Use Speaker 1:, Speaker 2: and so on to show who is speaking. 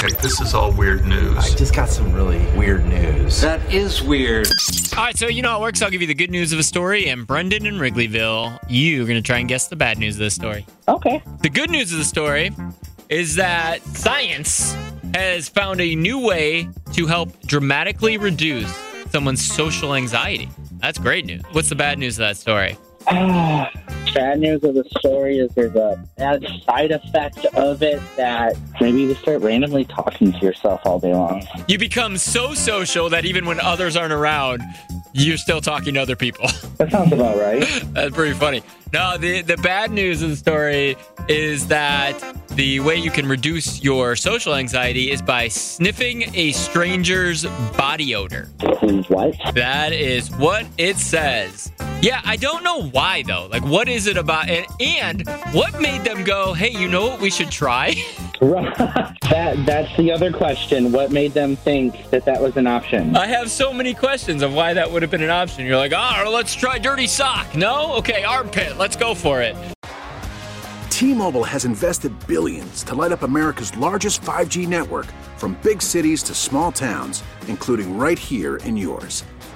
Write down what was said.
Speaker 1: Okay, this is all weird news.
Speaker 2: I just got some really weird news.
Speaker 3: That is weird.
Speaker 4: All right, so you know how it works. I'll give you the good news of a story, and Brendan and Wrigleyville, you're going to try and guess the bad news of the story.
Speaker 5: Okay.
Speaker 4: The good news of the story is that science has found a new way to help dramatically reduce someone's social anxiety. That's great news. What's the bad news of that story?
Speaker 5: Ah, bad news of the story is there's a bad side effect of it that maybe you just start randomly talking to yourself all day long.
Speaker 4: You become so social that even when others aren't around, you're still talking to other people.
Speaker 5: That sounds about right.
Speaker 4: That's pretty funny. No, the the bad news of the story is that the way you can reduce your social anxiety is by sniffing a stranger's body odor.
Speaker 5: What?
Speaker 4: That is what it says. Yeah, I don't know why though. Like, what is it about? And, and what made them go, hey, you know what we should try?
Speaker 5: that that's the other question. What made them think that that was an option?
Speaker 4: I have so many questions of why that would have been an option. You're like, oh, let's try dirty sock. No? Okay, armpit. Let's go for it.
Speaker 6: T-Mobile has invested billions to light up America's largest 5G network from big cities to small towns, including right here in yours.